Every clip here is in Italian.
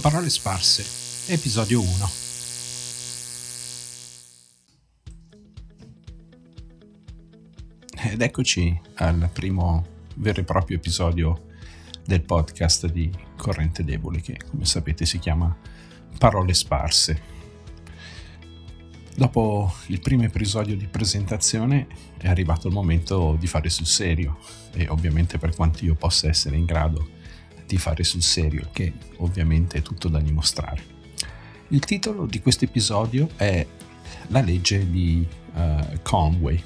Parole sparse, episodio 1. Ed eccoci al primo vero e proprio episodio del podcast di Corrente Debole, che come sapete si chiama Parole sparse. Dopo il primo episodio di presentazione è arrivato il momento di fare sul serio e ovviamente per quanto io possa essere in grado di fare sul serio, che ovviamente è tutto da dimostrare. Il titolo di questo episodio è La legge di uh, Conway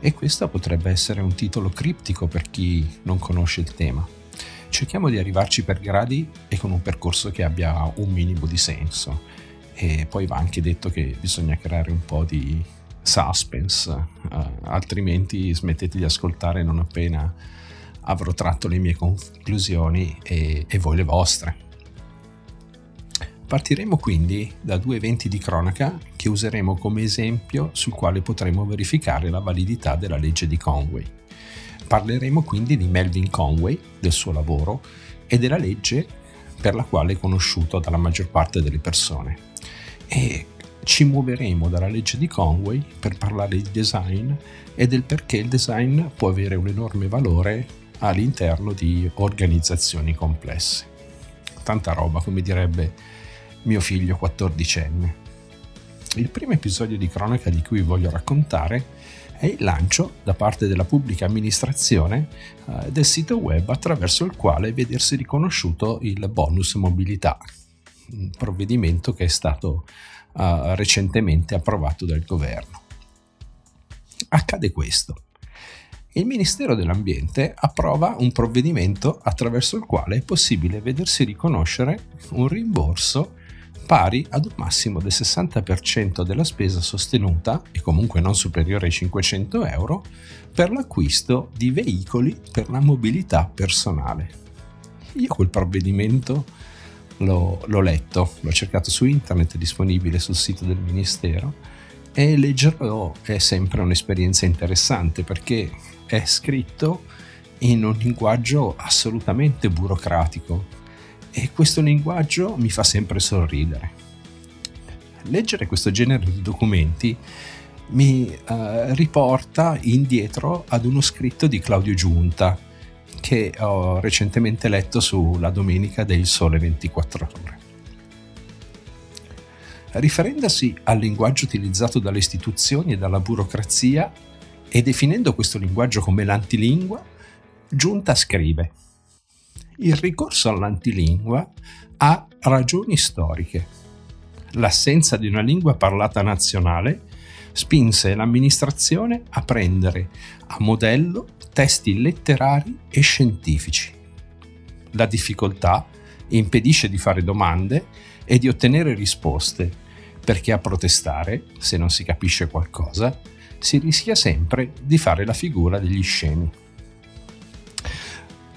e questo potrebbe essere un titolo criptico per chi non conosce il tema. Cerchiamo di arrivarci per gradi e con un percorso che abbia un minimo di senso e poi va anche detto che bisogna creare un po' di suspense, uh, altrimenti smettete di ascoltare non appena avrò tratto le mie conclusioni e, e voi le vostre. Partiremo quindi da due eventi di cronaca che useremo come esempio sul quale potremo verificare la validità della legge di Conway. Parleremo quindi di Melvin Conway, del suo lavoro e della legge per la quale è conosciuto dalla maggior parte delle persone e ci muoveremo dalla legge di Conway per parlare di design e del perché il design può avere un enorme valore all'interno di organizzazioni complesse. Tanta roba, come direbbe mio figlio 14enne. Il primo episodio di cronaca di cui voglio raccontare è il lancio da parte della pubblica amministrazione eh, del sito web attraverso il quale vedersi riconosciuto il bonus mobilità, un provvedimento che è stato uh, recentemente approvato dal governo. Accade questo. Il Ministero dell'Ambiente approva un provvedimento attraverso il quale è possibile vedersi riconoscere un rimborso pari ad un massimo del 60% della spesa sostenuta, e comunque non superiore ai 500 euro, per l'acquisto di veicoli per la mobilità personale. Io quel provvedimento l'ho, l'ho letto, l'ho cercato su internet, è disponibile sul sito del Ministero e leggerlo è sempre un'esperienza interessante perché è scritto in un linguaggio assolutamente burocratico e questo linguaggio mi fa sempre sorridere. Leggere questo genere di documenti mi uh, riporta indietro ad uno scritto di Claudio Giunta, che ho recentemente letto sulla domenica del Sole 24 Ore. Riferendosi al linguaggio utilizzato dalle istituzioni e dalla burocrazia e definendo questo linguaggio come l'antilingua, Giunta scrive Il ricorso all'antilingua ha ragioni storiche. L'assenza di una lingua parlata nazionale spinse l'amministrazione a prendere a modello testi letterari e scientifici. La difficoltà impedisce di fare domande e di ottenere risposte, perché a protestare, se non si capisce qualcosa, si rischia sempre di fare la figura degli scemi.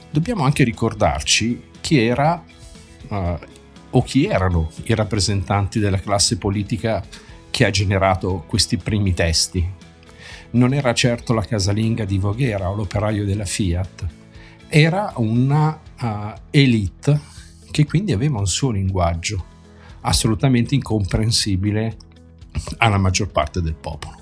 Dobbiamo anche ricordarci chi era uh, o chi erano i rappresentanti della classe politica che ha generato questi primi testi non era certo la casalinga di Voghera o l'operaio della Fiat, era una uh, elite che quindi aveva un suo linguaggio assolutamente incomprensibile alla maggior parte del popolo.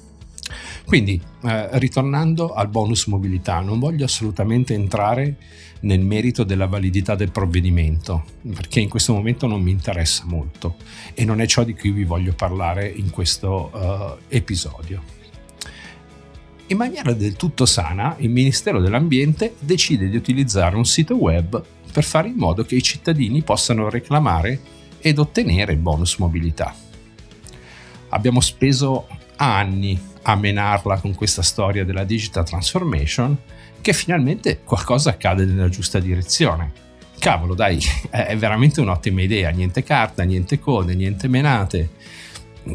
Quindi, eh, ritornando al bonus mobilità, non voglio assolutamente entrare nel merito della validità del provvedimento, perché in questo momento non mi interessa molto e non è ciò di cui vi voglio parlare in questo uh, episodio. In maniera del tutto sana, il Ministero dell'Ambiente decide di utilizzare un sito web per fare in modo che i cittadini possano reclamare ed ottenere il bonus mobilità. Abbiamo speso anni a menarla con questa storia della digital transformation che finalmente qualcosa accade nella giusta direzione. Cavolo, dai, è veramente un'ottima idea, niente carta, niente code, niente menate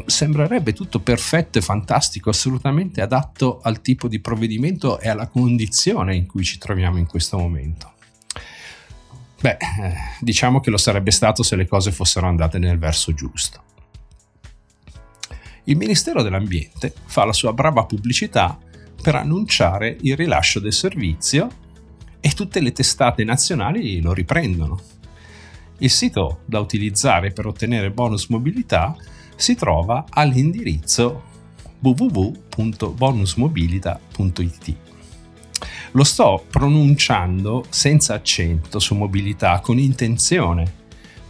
sembrerebbe tutto perfetto e fantastico, assolutamente adatto al tipo di provvedimento e alla condizione in cui ci troviamo in questo momento. Beh, eh, diciamo che lo sarebbe stato se le cose fossero andate nel verso giusto. Il Ministero dell'Ambiente fa la sua brava pubblicità per annunciare il rilascio del servizio e tutte le testate nazionali lo riprendono. Il sito da utilizzare per ottenere bonus mobilità si trova all'indirizzo www.bonusmobilità.it. Lo sto pronunciando senza accento su mobilità con intenzione,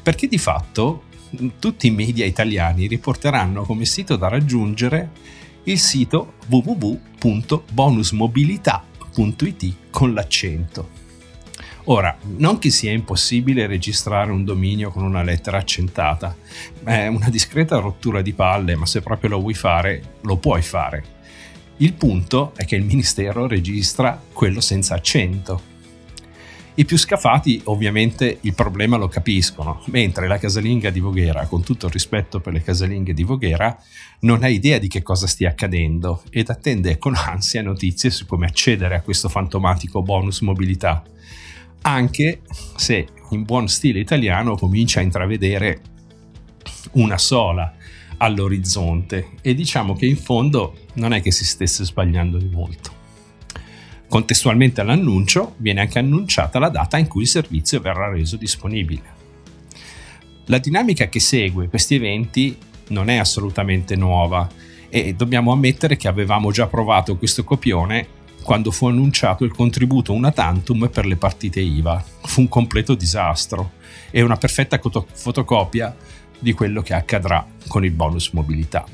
perché di fatto tutti i media italiani riporteranno come sito da raggiungere il sito www.bonusmobilità.it con l'accento. Ora, non che sia impossibile registrare un dominio con una lettera accentata, è una discreta rottura di palle, ma se proprio lo vuoi fare, lo puoi fare. Il punto è che il Ministero registra quello senza accento. I più scafati ovviamente il problema lo capiscono, mentre la casalinga di Voghera, con tutto il rispetto per le casalinghe di Voghera, non ha idea di che cosa stia accadendo ed attende con ansia notizie su come accedere a questo fantomatico bonus mobilità anche se in buon stile italiano comincia a intravedere una sola all'orizzonte e diciamo che in fondo non è che si stesse sbagliando di molto. Contestualmente all'annuncio viene anche annunciata la data in cui il servizio verrà reso disponibile. La dinamica che segue questi eventi non è assolutamente nuova e dobbiamo ammettere che avevamo già provato questo copione quando fu annunciato il contributo una tantum per le partite IVA. Fu un completo disastro e una perfetta fotocopia di quello che accadrà con il bonus mobilità.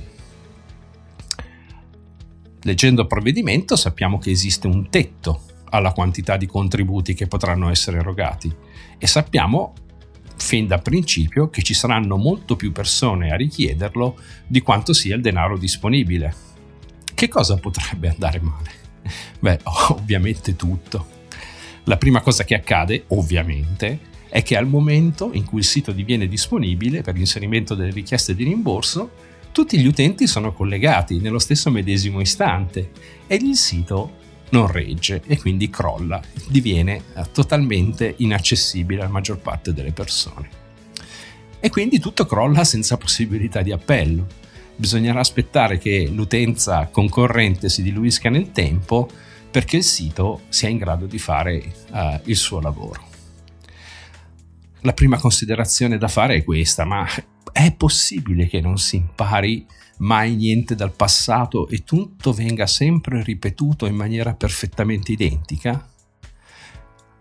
Leggendo il provvedimento sappiamo che esiste un tetto alla quantità di contributi che potranno essere erogati e sappiamo fin da principio che ci saranno molto più persone a richiederlo di quanto sia il denaro disponibile. Che cosa potrebbe andare male? Beh, ovviamente tutto. La prima cosa che accade, ovviamente, è che al momento in cui il sito diviene disponibile per l'inserimento delle richieste di rimborso, tutti gli utenti sono collegati nello stesso medesimo istante e il sito non regge e quindi crolla, diviene eh, totalmente inaccessibile alla maggior parte delle persone. E quindi tutto crolla senza possibilità di appello bisognerà aspettare che l'utenza concorrente si diluisca nel tempo perché il sito sia in grado di fare uh, il suo lavoro. La prima considerazione da fare è questa, ma è possibile che non si impari mai niente dal passato e tutto venga sempre ripetuto in maniera perfettamente identica?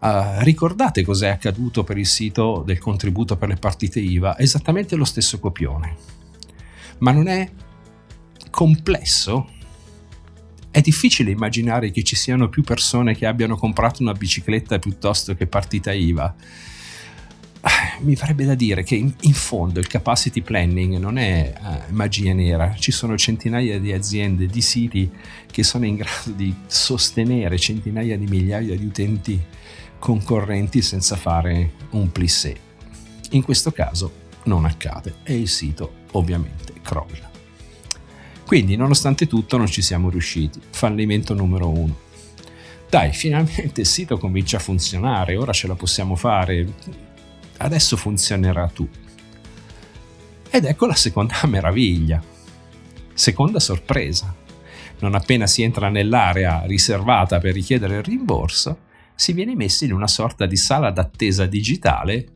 Uh, ricordate cos'è accaduto per il sito del contributo per le partite IVA? Esattamente lo stesso copione ma non è complesso? È difficile immaginare che ci siano più persone che abbiano comprato una bicicletta piuttosto che partita IVA. Mi farebbe da dire che in, in fondo il capacity planning non è uh, magia nera, ci sono centinaia di aziende, di siti che sono in grado di sostenere centinaia di migliaia di utenti concorrenti senza fare un plissé. In questo caso non accade e il sito ovviamente crolla. Quindi, nonostante tutto, non ci siamo riusciti. Fallimento numero uno. Dai, finalmente il sito comincia a funzionare, ora ce la possiamo fare. Adesso funzionerà tu. Ed ecco la seconda meraviglia. Seconda sorpresa. Non appena si entra nell'area riservata per richiedere il rimborso, si viene messi in una sorta di sala d'attesa digitale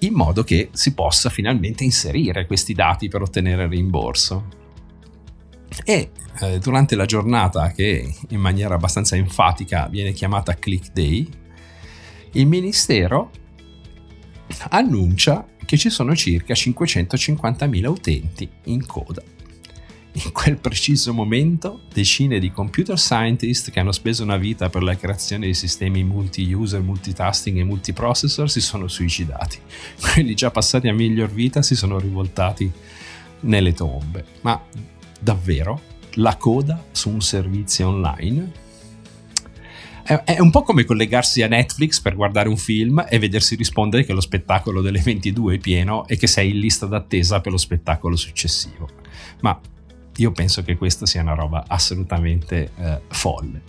in modo che si possa finalmente inserire questi dati per ottenere il rimborso. E eh, durante la giornata, che in maniera abbastanza enfatica viene chiamata Click Day, il Ministero annuncia che ci sono circa 550.000 utenti in coda in quel preciso momento decine di computer scientist che hanno speso una vita per la creazione di sistemi multi-user, multitasking e multiprocessor si sono suicidati. Quelli già passati a miglior vita si sono rivoltati nelle tombe. Ma davvero? La coda su un servizio online? È un po' come collegarsi a Netflix per guardare un film e vedersi rispondere che lo spettacolo delle 22 è pieno e che sei in lista d'attesa per lo spettacolo successivo. Ma io penso che questa sia una roba assolutamente eh, folle.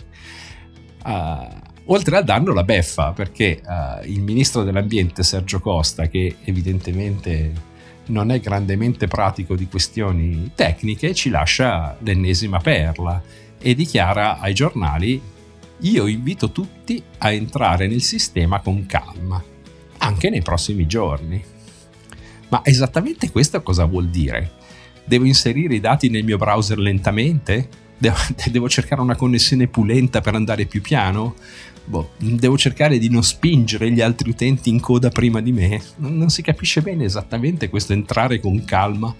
Uh, oltre al danno la beffa, perché uh, il ministro dell'ambiente Sergio Costa, che evidentemente non è grandemente pratico di questioni tecniche, ci lascia l'ennesima perla e dichiara ai giornali io invito tutti a entrare nel sistema con calma. anche nei prossimi giorni. Ma esattamente questo cosa vuol dire? Devo inserire i dati nel mio browser lentamente? Devo, cercare una connessione pulenta per andare più piano? Boh, devo cercare di non spingere gli altri utenti in coda prima di me? Non, non si capisce bene esattamente questo entrare con calma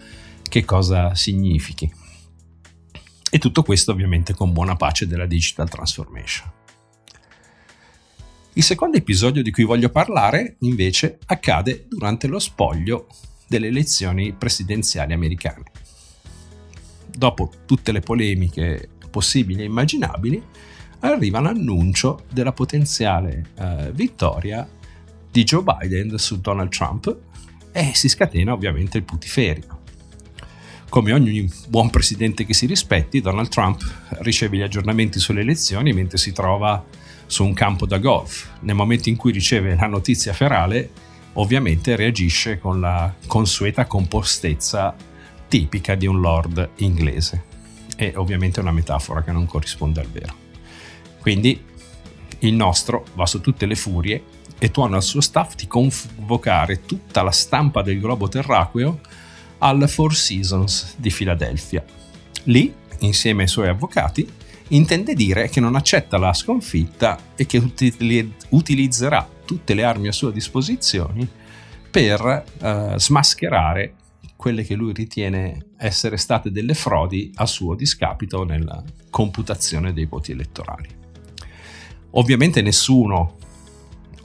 che cosa significhi. E tutto questo ovviamente con buona pace della digital transformation. Il secondo episodio di cui voglio parlare invece accade durante lo spoglio delle elezioni presidenziali americane. Dopo tutte le polemiche possibili e immaginabili, arriva l'annuncio della potenziale eh, vittoria di Joe Biden su Donald Trump e si scatena ovviamente il putiferio. Come ogni buon presidente che si rispetti, Donald Trump riceve gli aggiornamenti sulle elezioni mentre si trova su un campo da golf. Nel momento in cui riceve la notizia ferale, ovviamente reagisce con la consueta compostezza tipica di un lord inglese. E ovviamente è una metafora che non corrisponde al vero. Quindi il nostro va su tutte le furie e tuona al suo staff di convocare tutta la stampa del globo terraqueo al Four Seasons di Filadelfia. Lì, insieme ai suoi avvocati, intende dire che non accetta la sconfitta e che utilizzerà tutte le armi a sua disposizione per eh, smascherare quelle che lui ritiene essere state delle frodi a suo discapito nella computazione dei voti elettorali. Ovviamente nessuno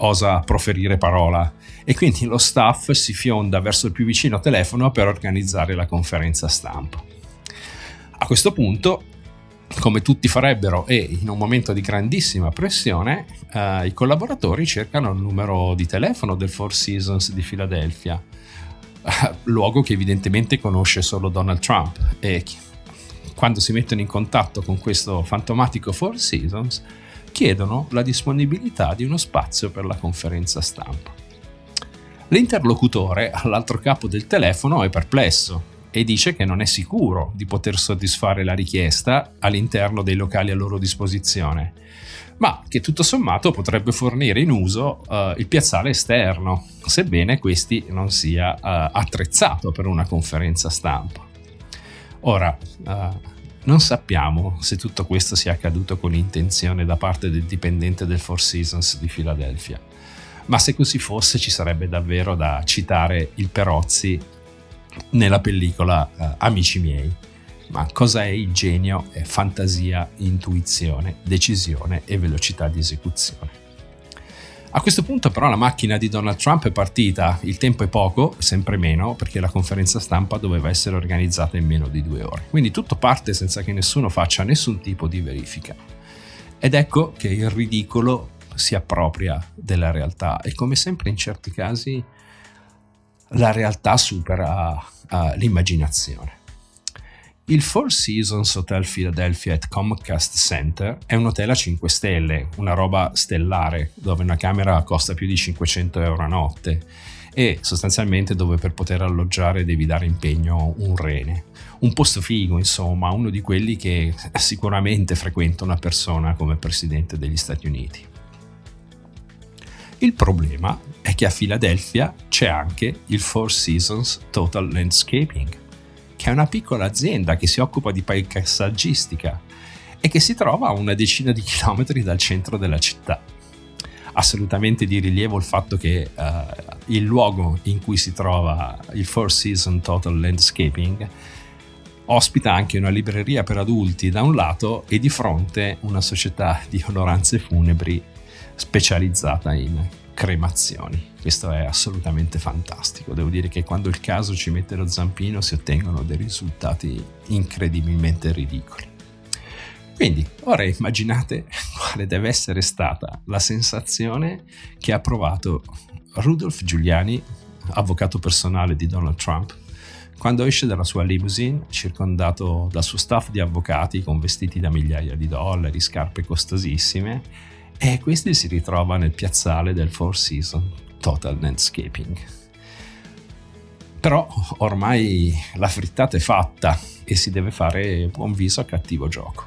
osa proferire parola e quindi lo staff si fionda verso il più vicino telefono per organizzare la conferenza stampa. A questo punto, come tutti farebbero e in un momento di grandissima pressione, eh, i collaboratori cercano il numero di telefono del Four Seasons di Filadelfia, luogo che evidentemente conosce solo Donald Trump e quando si mettono in contatto con questo fantomatico Four Seasons chiedono la disponibilità di uno spazio per la conferenza stampa. L'interlocutore all'altro capo del telefono è perplesso e dice che non è sicuro di poter soddisfare la richiesta all'interno dei locali a loro disposizione, ma che tutto sommato potrebbe fornire in uso uh, il piazzale esterno, sebbene questi non sia uh, attrezzato per una conferenza stampa. Ora, uh, non sappiamo se tutto questo sia accaduto con intenzione da parte del dipendente del Four Seasons di Filadelfia ma se così fosse ci sarebbe davvero da citare il Perozzi nella pellicola uh, Amici miei. Ma cosa è il genio? È fantasia, intuizione, decisione e velocità di esecuzione. A questo punto però la macchina di Donald Trump è partita, il tempo è poco, sempre meno, perché la conferenza stampa doveva essere organizzata in meno di due ore. Quindi tutto parte senza che nessuno faccia nessun tipo di verifica. Ed ecco che il ridicolo si appropria della realtà e come sempre in certi casi la realtà supera uh, l'immaginazione. Il Four Seasons Hotel Philadelphia at Comcast Center è un hotel a 5 stelle, una roba stellare, dove una camera costa più di 500 euro a notte e sostanzialmente dove per poter alloggiare devi dare impegno un rene. Un posto figo, insomma, uno di quelli che sicuramente frequenta una persona come Presidente degli Stati Uniti. Il problema è che a Filadelfia c'è anche il Four Seasons Total Landscaping, che è una piccola azienda che si occupa di paesaggistica e che si trova a una decina di chilometri dal centro della città. Assolutamente di rilievo il fatto che uh, il luogo in cui si trova il Four Seasons Total Landscaping ospita anche una libreria per adulti da un lato e di fronte una società di onoranze funebri specializzata in cremazioni. Questo è assolutamente fantastico. Devo dire che quando il caso ci mette lo zampino si ottengono dei risultati incredibilmente ridicoli. Quindi ora immaginate quale deve essere stata la sensazione che ha provato Rudolph Giuliani, avvocato personale di Donald Trump, quando esce dalla sua limousine, circondato dal suo staff di avvocati con vestiti da migliaia di dollari, scarpe costosissime, e questi si ritrova nel piazzale del Four Seasons Total Landscaping. Però ormai la frittata è fatta e si deve fare buon viso a cattivo gioco.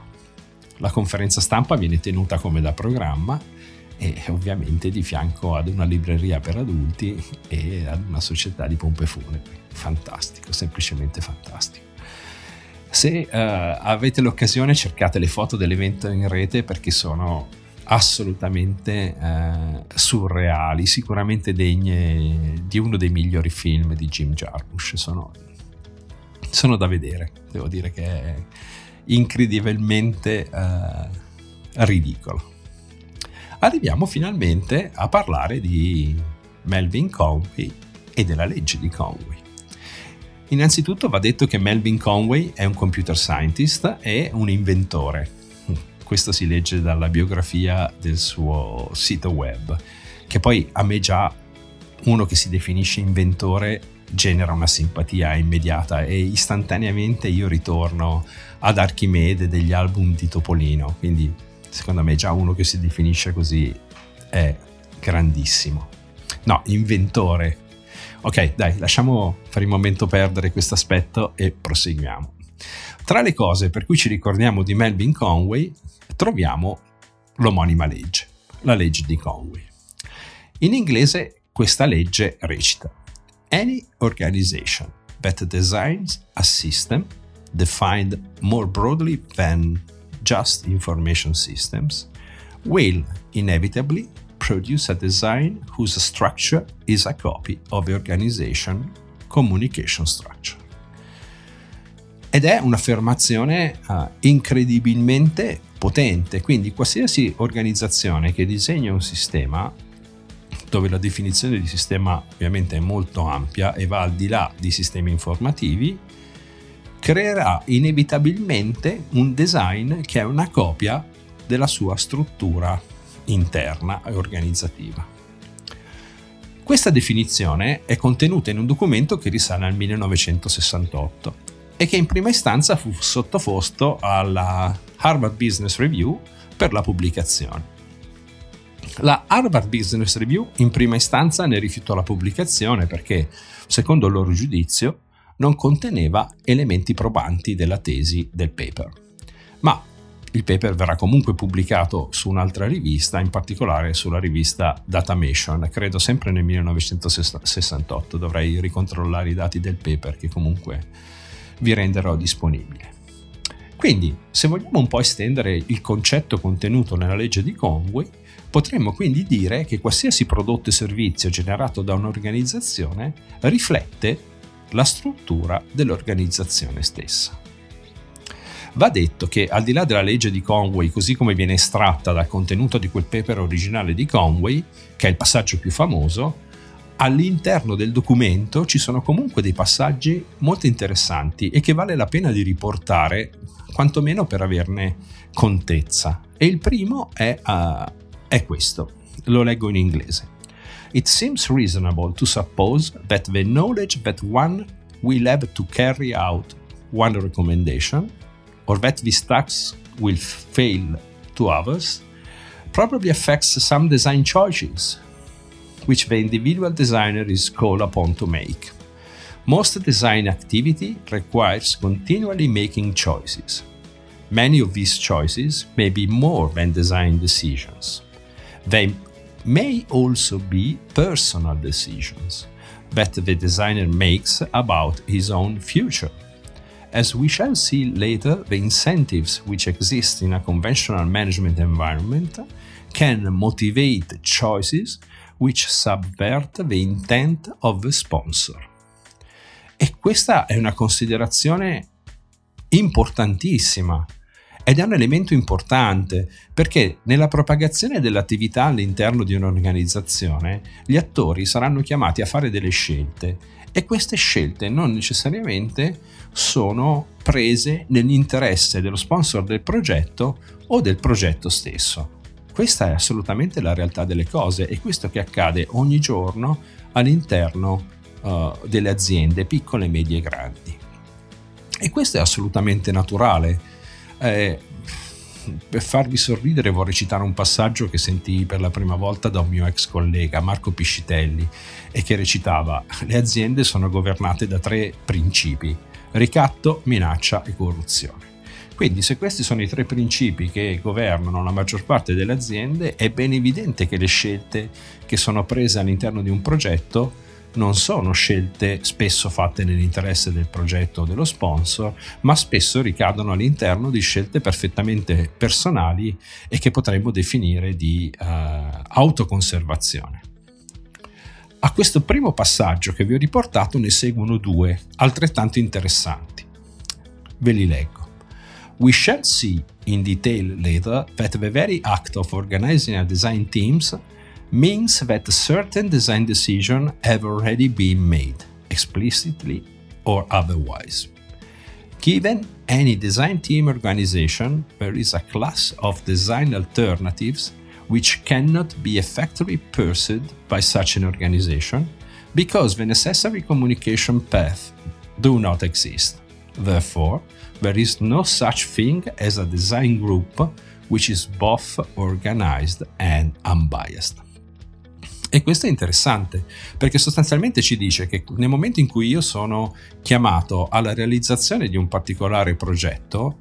La conferenza stampa viene tenuta come da programma e ovviamente di fianco ad una libreria per adulti e ad una società di pompe funebri. Fantastico, semplicemente fantastico. Se uh, avete l'occasione cercate le foto dell'evento in rete perché sono assolutamente uh, surreali, sicuramente degne di uno dei migliori film di Jim Jarmusch. Sono, sono da vedere, devo dire che è incredibilmente uh, ridicolo. Arriviamo finalmente a parlare di Melvin Conway e della legge di Conway. Innanzitutto va detto che Melvin Conway è un computer scientist e un inventore. Questo si legge dalla biografia del suo sito web, che poi a me già uno che si definisce inventore genera una simpatia immediata e istantaneamente io ritorno ad Archimede degli album di Topolino, quindi secondo me già uno che si definisce così è grandissimo. No, inventore Ok, dai, lasciamo per il momento perdere questo aspetto e proseguiamo. Tra le cose per cui ci ricordiamo di Melvin Conway troviamo l'omonima legge, la legge di Conway. In inglese questa legge recita Any organization that designs a system defined more broadly than just information systems will inevitably produce a design whose structure is a copy of the organization communication structure. Ed è un'affermazione uh, incredibilmente potente, quindi qualsiasi organizzazione che disegna un sistema, dove la definizione di sistema ovviamente è molto ampia e va al di là di sistemi informativi, creerà inevitabilmente un design che è una copia della sua struttura interna e organizzativa. Questa definizione è contenuta in un documento che risale al 1968 e che in prima istanza fu sottoposto alla Harvard Business Review per la pubblicazione. La Harvard Business Review in prima istanza ne rifiutò la pubblicazione perché, secondo il loro giudizio, non conteneva elementi probanti della tesi del paper. Ma il paper verrà comunque pubblicato su un'altra rivista, in particolare sulla rivista Datamation, credo sempre nel 1968, dovrei ricontrollare i dati del paper che comunque vi renderò disponibile. Quindi, se vogliamo un po' estendere il concetto contenuto nella legge di Conway, potremmo quindi dire che qualsiasi prodotto e servizio generato da un'organizzazione riflette la struttura dell'organizzazione stessa. Va detto che al di là della legge di Conway, così come viene estratta dal contenuto di quel paper originale di Conway, che è il passaggio più famoso, all'interno del documento ci sono comunque dei passaggi molto interessanti e che vale la pena di riportare, quantomeno per averne contezza. E il primo è, uh, è questo, lo leggo in inglese. It seems reasonable to suppose that the knowledge that one will have to carry out one recommendation or that this tax will fail to others probably affects some design choices which the individual designer is called upon to make. Most design activity requires continually making choices. Many of these choices may be more than design decisions. They may also be personal decisions that the designer makes about his own future as we shall see later, the incentives which exist in a conventional management environment can motivate choices which subvert the intent of the sponsor. E questa è una considerazione importantissima ed è un elemento importante perché nella propagazione dell'attività all'interno di un'organizzazione gli attori saranno chiamati a fare delle scelte e queste scelte non necessariamente sono prese nell'interesse dello sponsor del progetto o del progetto stesso. Questa è assolutamente la realtà delle cose e questo che accade ogni giorno all'interno uh, delle aziende piccole, medie e grandi. E questo è assolutamente naturale. Eh, per farvi sorridere vorrei citare un passaggio che sentii per la prima volta da un mio ex collega, Marco Piscitelli, e che recitava Le aziende sono governate da tre principi, ricatto, minaccia e corruzione. Quindi se questi sono i tre principi che governano la maggior parte delle aziende, è ben evidente che le scelte che sono prese all'interno di un progetto non sono scelte spesso fatte nell'interesse del progetto o dello sponsor, ma spesso ricadono all'interno di scelte perfettamente personali e che potremmo definire di uh, autoconservazione. A questo primo passaggio che vi ho riportato ne seguono due altrettanto interessanti. Ve li leggo. We shall see in detail later that the very act of organizing a design teams means that certain design decisions have already been made, explicitly or otherwise. Given any design team organization, there is a class of design alternatives which cannot be effectively pursued by such an organization because the necessary communication paths do not exist. Therefore, there is no such thing as a design group which is both organized and unbiased. E questo è interessante perché sostanzialmente ci dice che nel momento in cui io sono chiamato alla realizzazione di un particolare progetto,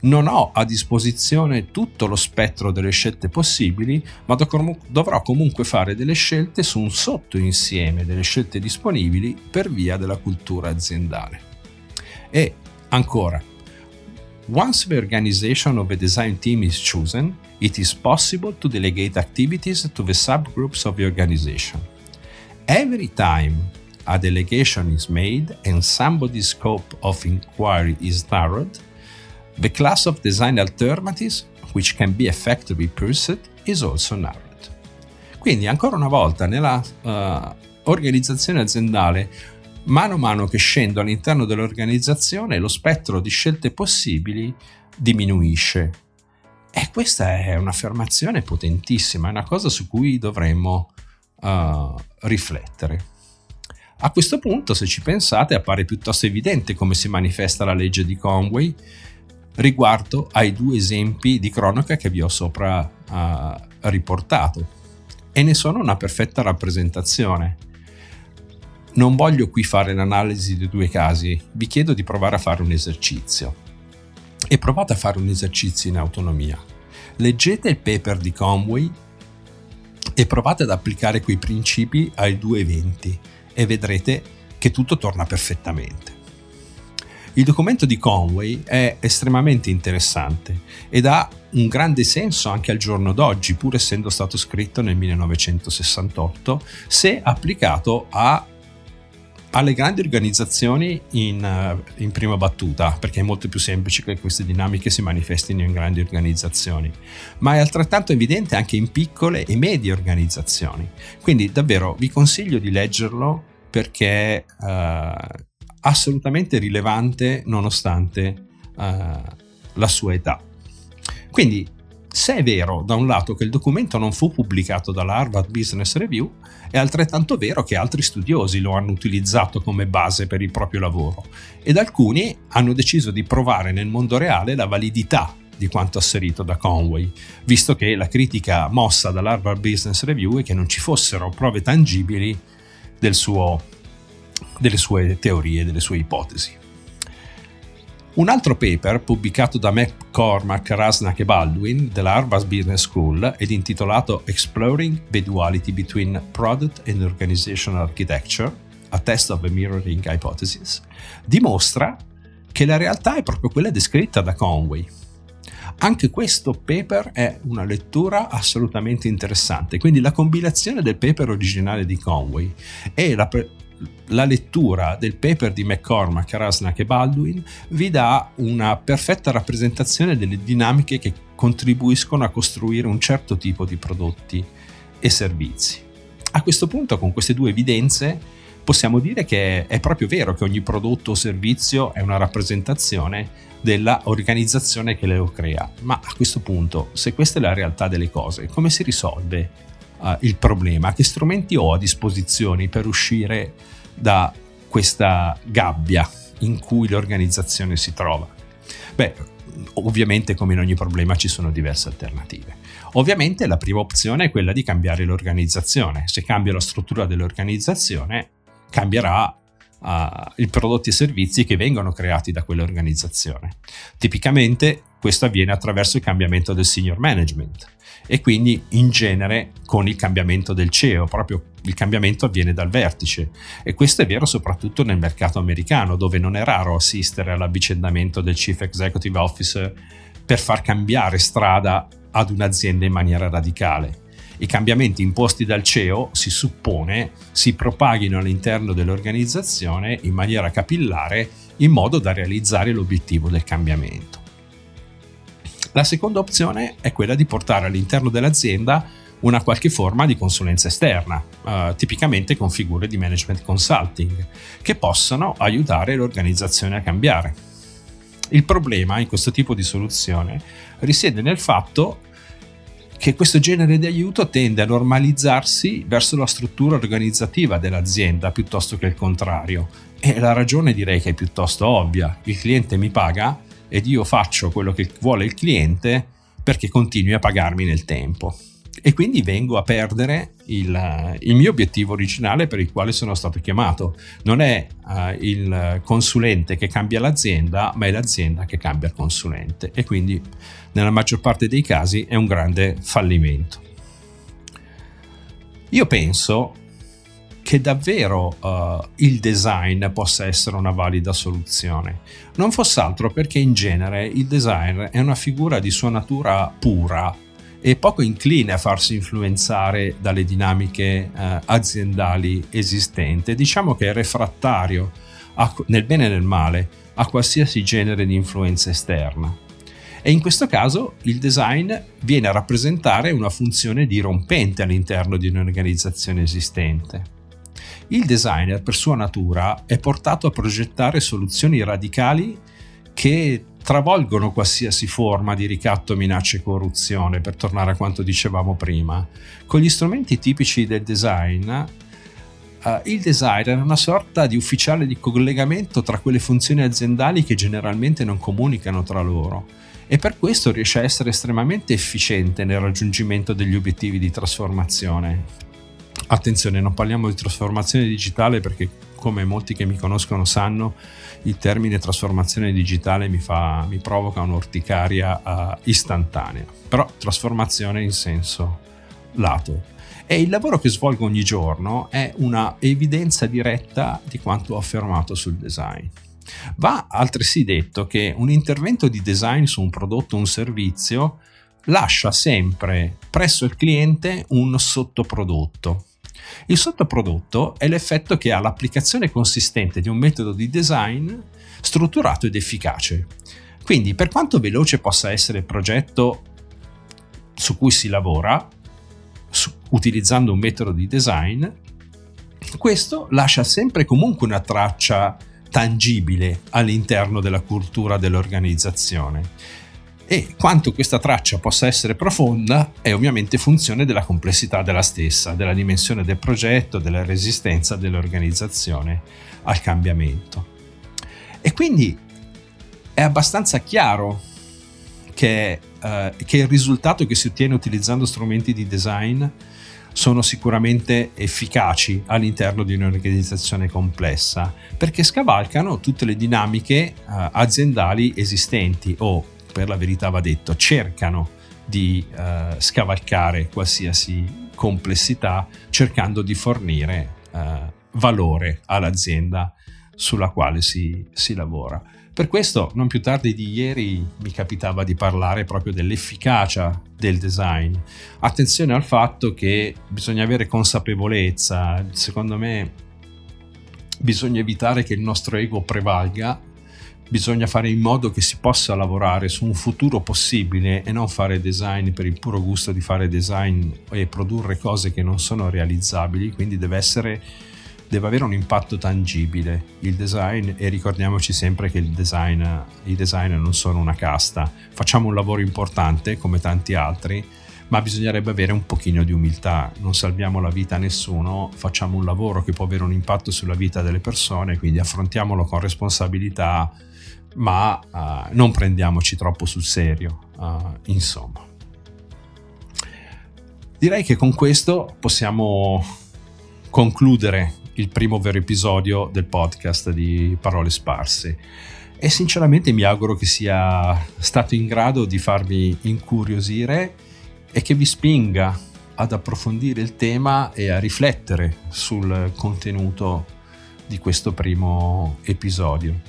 non ho a disposizione tutto lo spettro delle scelte possibili, ma dovrò comunque fare delle scelte su un sottoinsieme delle scelte disponibili per via della cultura aziendale. E ancora, once the organization of a design team is chosen, it is possible to delegate activities to the subgroups of the organization. Every time a delegation is made and somebody's scope of inquiry is narrowed, the class of design alternatives which can be effectively pursued is also narrowed. Quindi ancora una volta nella uh, organizzazione aziendale mano a mano che scendo all'interno dell'organizzazione lo spettro di scelte possibili diminuisce e questa è un'affermazione potentissima, è una cosa su cui dovremmo uh, riflettere. A questo punto, se ci pensate, appare piuttosto evidente come si manifesta la legge di Conway riguardo ai due esempi di cronaca che vi ho sopra uh, riportato e ne sono una perfetta rappresentazione. Non voglio qui fare l'analisi dei due casi, vi chiedo di provare a fare un esercizio e provate a fare un esercizio in autonomia. Leggete il paper di Conway e provate ad applicare quei principi ai due eventi e vedrete che tutto torna perfettamente. Il documento di Conway è estremamente interessante ed ha un grande senso anche al giorno d'oggi, pur essendo stato scritto nel 1968, se applicato a alle grandi organizzazioni in, uh, in, prima battuta, perché è molto più semplice che queste dinamiche si manifestino in grandi organizzazioni, ma è altrettanto evidente anche in piccole e medie organizzazioni. Quindi davvero vi consiglio di leggerlo perché è uh, assolutamente rilevante nonostante uh, la sua età. Quindi se è vero, da un lato, che il documento non fu pubblicato dalla Harvard Business Review, è altrettanto vero che altri studiosi lo hanno utilizzato come base per il proprio lavoro ed alcuni hanno deciso di provare nel mondo reale la validità di quanto asserito da Conway, visto che la critica mossa dall'Harvard Business Review è che non ci fossero prove tangibili del suo, delle sue teorie, delle sue ipotesi. Un altro paper pubblicato da McCormack, Rasnak e Baldwin della Harvard Business School ed intitolato Exploring the Duality Between Product and Organizational Architecture, a test of a mirroring hypothesis, dimostra che la realtà è proprio quella descritta da Conway. Anche questo paper è una lettura assolutamente interessante, quindi la combinazione del paper originale di Conway e la, pre- la lettura del paper di McCormack, Rasnak e Baldwin vi dà una perfetta rappresentazione delle dinamiche che contribuiscono a costruire un certo tipo di prodotti e servizi. A questo punto, con queste due evidenze, possiamo dire che è proprio vero che ogni prodotto o servizio è una rappresentazione della organizzazione che lo crea. Ma a questo punto, se questa è la realtà delle cose, come si risolve uh, il problema? Che strumenti ho a disposizione per uscire da questa gabbia in cui l'organizzazione si trova? Beh, ovviamente come in ogni problema ci sono diverse alternative. Ovviamente la prima opzione è quella di cambiare l'organizzazione. Se cambia la struttura dell'organizzazione, cambierà i prodotti e servizi che vengono creati da quell'organizzazione. Tipicamente questo avviene attraverso il cambiamento del senior management e quindi in genere con il cambiamento del CEO, proprio il cambiamento avviene dal vertice e questo è vero soprattutto nel mercato americano dove non è raro assistere all'avvicendamento del Chief Executive Officer per far cambiare strada ad un'azienda in maniera radicale. I cambiamenti imposti dal CEO si suppone si propaghino all'interno dell'organizzazione in maniera capillare in modo da realizzare l'obiettivo del cambiamento. La seconda opzione è quella di portare all'interno dell'azienda una qualche forma di consulenza esterna, eh, tipicamente con figure di management consulting, che possano aiutare l'organizzazione a cambiare. Il problema in questo tipo di soluzione risiede nel fatto che questo genere di aiuto tende a normalizzarsi verso la struttura organizzativa dell'azienda piuttosto che il contrario. E la ragione direi che è piuttosto ovvia. Il cliente mi paga ed io faccio quello che vuole il cliente perché continui a pagarmi nel tempo. E quindi vengo a perdere il, il mio obiettivo originale per il quale sono stato chiamato. Non è uh, il consulente che cambia l'azienda, ma è l'azienda che cambia il consulente. E quindi nella maggior parte dei casi è un grande fallimento. Io penso che davvero uh, il design possa essere una valida soluzione. Non fosse altro perché in genere il design è una figura di sua natura pura e poco incline a farsi influenzare dalle dinamiche uh, aziendali esistenti. Diciamo che è refrattario a, nel bene e nel male a qualsiasi genere di influenza esterna. E in questo caso il design viene a rappresentare una funzione dirompente all'interno di un'organizzazione esistente. Il designer, per sua natura, è portato a progettare soluzioni radicali che travolgono qualsiasi forma di ricatto, minaccia e corruzione, per tornare a quanto dicevamo prima. Con gli strumenti tipici del design, Uh, il designer è una sorta di ufficiale di collegamento tra quelle funzioni aziendali che generalmente non comunicano tra loro e per questo riesce a essere estremamente efficiente nel raggiungimento degli obiettivi di trasformazione. Attenzione, non parliamo di trasformazione digitale perché come molti che mi conoscono sanno, il termine trasformazione digitale mi, fa, mi provoca un'orticaria uh, istantanea, però trasformazione in senso lato. E il lavoro che svolgo ogni giorno è una evidenza diretta di quanto ho affermato sul design. Va altresì detto che un intervento di design su un prodotto o un servizio lascia sempre presso il cliente un sottoprodotto il sottoprodotto è l'effetto che ha l'applicazione consistente di un metodo di design strutturato ed efficace. Quindi, per quanto veloce possa essere il progetto su cui si lavora, su, utilizzando un metodo di design, questo lascia sempre comunque una traccia tangibile all'interno della cultura dell'organizzazione e quanto questa traccia possa essere profonda è ovviamente funzione della complessità della stessa, della dimensione del progetto, della resistenza dell'organizzazione al cambiamento. E quindi è abbastanza chiaro che, eh, che il risultato che si ottiene utilizzando strumenti di design sono sicuramente efficaci all'interno di un'organizzazione complessa perché scavalcano tutte le dinamiche eh, aziendali esistenti o per la verità va detto, cercano di uh, scavalcare qualsiasi complessità cercando di fornire uh, valore all'azienda sulla quale si, si lavora. Per questo, non più tardi di ieri, mi capitava di parlare proprio dell'efficacia del design. Attenzione al fatto che bisogna avere consapevolezza, secondo me bisogna evitare che il nostro ego prevalga bisogna fare in modo che si possa lavorare su un futuro possibile e non fare design per il puro gusto di fare design e produrre cose che non sono realizzabili, quindi deve essere deve avere un impatto tangibile. Il design e ricordiamoci sempre che design, i designer non sono una casta, facciamo un lavoro importante come tanti altri, ma bisognerebbe avere un pochino di umiltà, non salviamo la vita a nessuno, facciamo un lavoro che può avere un impatto sulla vita delle persone, quindi affrontiamolo con responsabilità ma uh, non prendiamoci troppo sul serio, uh, insomma. Direi che con questo possiamo concludere il primo vero episodio del podcast di Parole Sparse e sinceramente mi auguro che sia stato in grado di farvi incuriosire e che vi spinga ad approfondire il tema e a riflettere sul contenuto di questo primo episodio.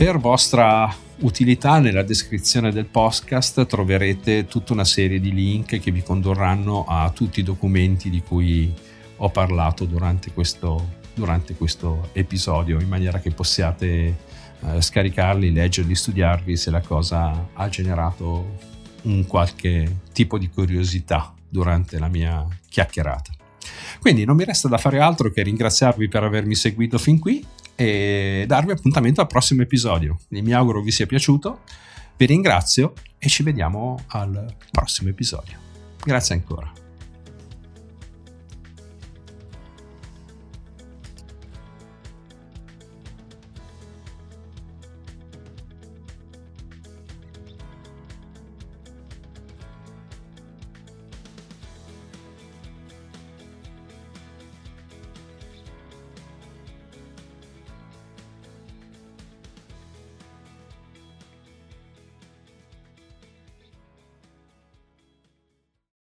Per vostra utilità nella descrizione del podcast troverete tutta una serie di link che vi condurranno a tutti i documenti di cui ho parlato durante questo, durante questo episodio in maniera che possiate eh, scaricarli, leggerli, studiarvi se la cosa ha generato un qualche tipo di curiosità durante la mia chiacchierata. Quindi non mi resta da fare altro che ringraziarvi per avermi seguito fin qui e darvi appuntamento al prossimo episodio. Mi auguro vi sia piaciuto, vi ringrazio e ci vediamo al prossimo episodio. Grazie ancora.